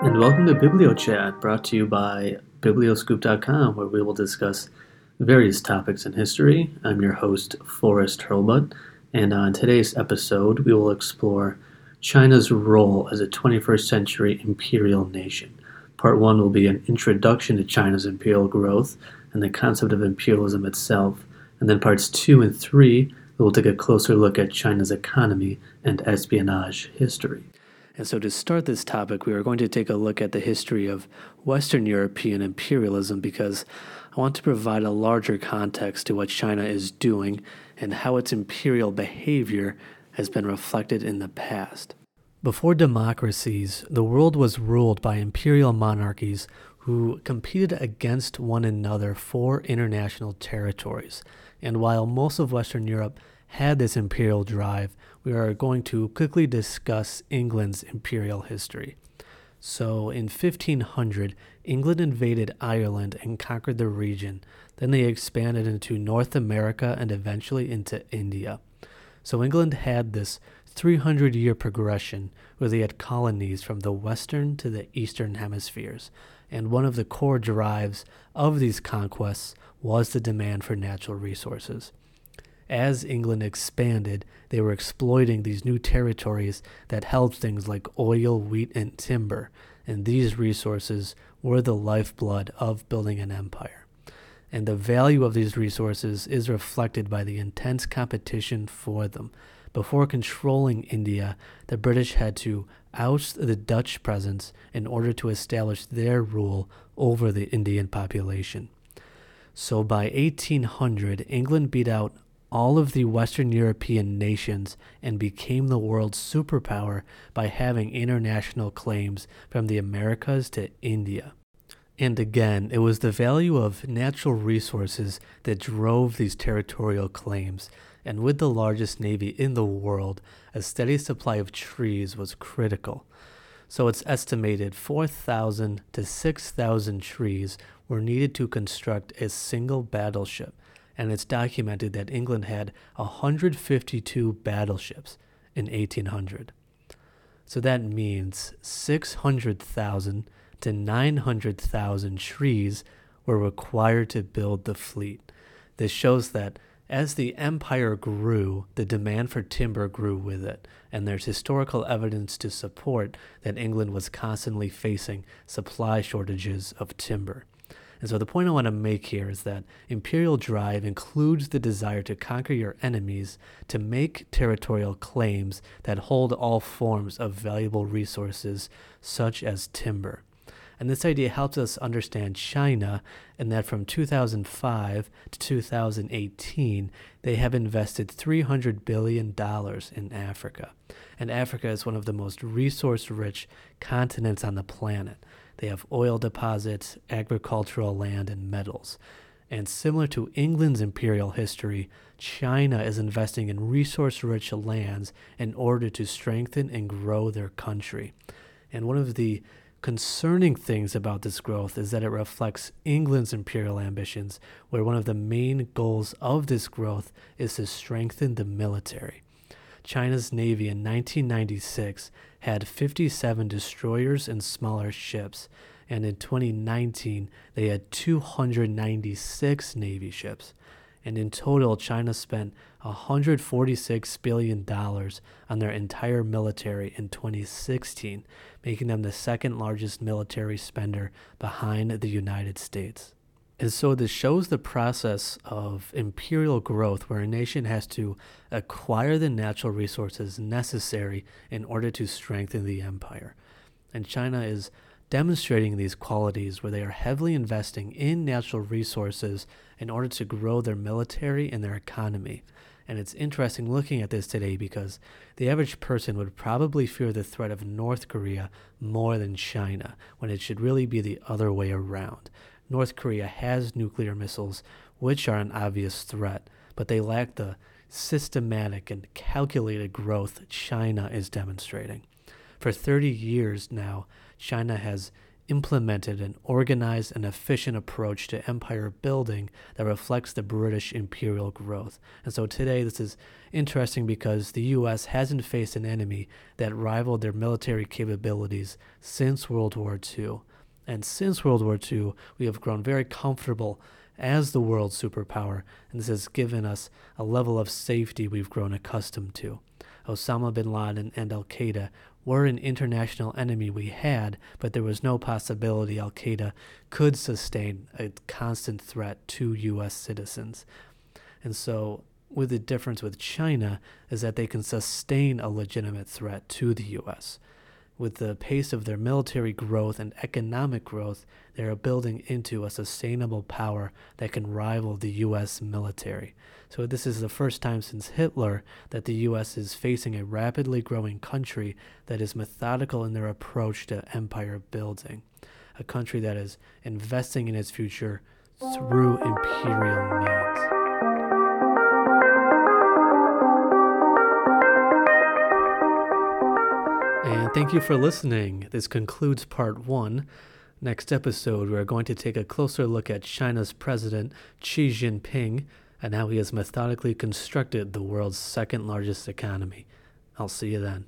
And welcome to BiblioChat, brought to you by Biblioscoop.com, where we will discuss various topics in history. I'm your host, Forrest Hurlbut, and on today's episode, we will explore China's role as a 21st century imperial nation. Part one will be an introduction to China's imperial growth and the concept of imperialism itself, and then parts two and three we will take a closer look at China's economy and espionage history. And so, to start this topic, we are going to take a look at the history of Western European imperialism because I want to provide a larger context to what China is doing and how its imperial behavior has been reflected in the past. Before democracies, the world was ruled by imperial monarchies who competed against one another for international territories. And while most of Western Europe had this imperial drive, we are going to quickly discuss England's imperial history. So, in 1500, England invaded Ireland and conquered the region. Then they expanded into North America and eventually into India. So, England had this 300 year progression where they had colonies from the western to the eastern hemispheres. And one of the core drives of these conquests was the demand for natural resources as England expanded, they were exploiting these new territories that held things like oil, wheat, and timber, and these resources were the lifeblood of building an empire. And the value of these resources is reflected by the intense competition for them. Before controlling India, the British had to oust the Dutch presence in order to establish their rule over the Indian population. So by 1800, England beat out all of the Western European nations and became the world's superpower by having international claims from the Americas to India. And again, it was the value of natural resources that drove these territorial claims. And with the largest navy in the world, a steady supply of trees was critical. So it's estimated 4,000 to 6,000 trees were needed to construct a single battleship and it's documented that England had 152 battleships in 1800. So that means 600,000 to 900,000 trees were required to build the fleet. This shows that as the empire grew, the demand for timber grew with it, and there's historical evidence to support that England was constantly facing supply shortages of timber. And so the point I want to make here is that imperial drive includes the desire to conquer your enemies, to make territorial claims that hold all forms of valuable resources, such as timber. And this idea helps us understand China, and that from 2005 to 2018, they have invested $300 billion in Africa. And Africa is one of the most resource rich continents on the planet. They have oil deposits, agricultural land, and metals. And similar to England's imperial history, China is investing in resource rich lands in order to strengthen and grow their country. And one of the concerning things about this growth is that it reflects England's imperial ambitions, where one of the main goals of this growth is to strengthen the military. China's Navy in 1996 had 57 destroyers and smaller ships, and in 2019 they had 296 Navy ships. And in total, China spent $146 billion on their entire military in 2016, making them the second largest military spender behind the United States. And so this shows the process of imperial growth where a nation has to acquire the natural resources necessary in order to strengthen the empire. And China is demonstrating these qualities where they are heavily investing in natural resources in order to grow their military and their economy. And it's interesting looking at this today because the average person would probably fear the threat of North Korea more than China, when it should really be the other way around. North Korea has nuclear missiles, which are an obvious threat, but they lack the systematic and calculated growth China is demonstrating. For 30 years now, China has implemented an organized and efficient approach to empire building that reflects the British imperial growth. And so today, this is interesting because the U.S. hasn't faced an enemy that rivaled their military capabilities since World War II. And since World War II, we have grown very comfortable as the world superpower, and this has given us a level of safety we've grown accustomed to. Osama bin Laden and Al Qaeda were an international enemy we had, but there was no possibility Al Qaeda could sustain a constant threat to U.S. citizens. And so, with the difference with China, is that they can sustain a legitimate threat to the U.S with the pace of their military growth and economic growth, they are building into a sustainable power that can rival the U.S. military. So, this is the first time since Hitler that the U.S. is facing a rapidly growing country that is methodical in their approach to empire building, a country that is investing in its future through imperial means. Thank you for listening. This concludes part one. Next episode, we're going to take a closer look at China's president, Xi Jinping, and how he has methodically constructed the world's second largest economy. I'll see you then.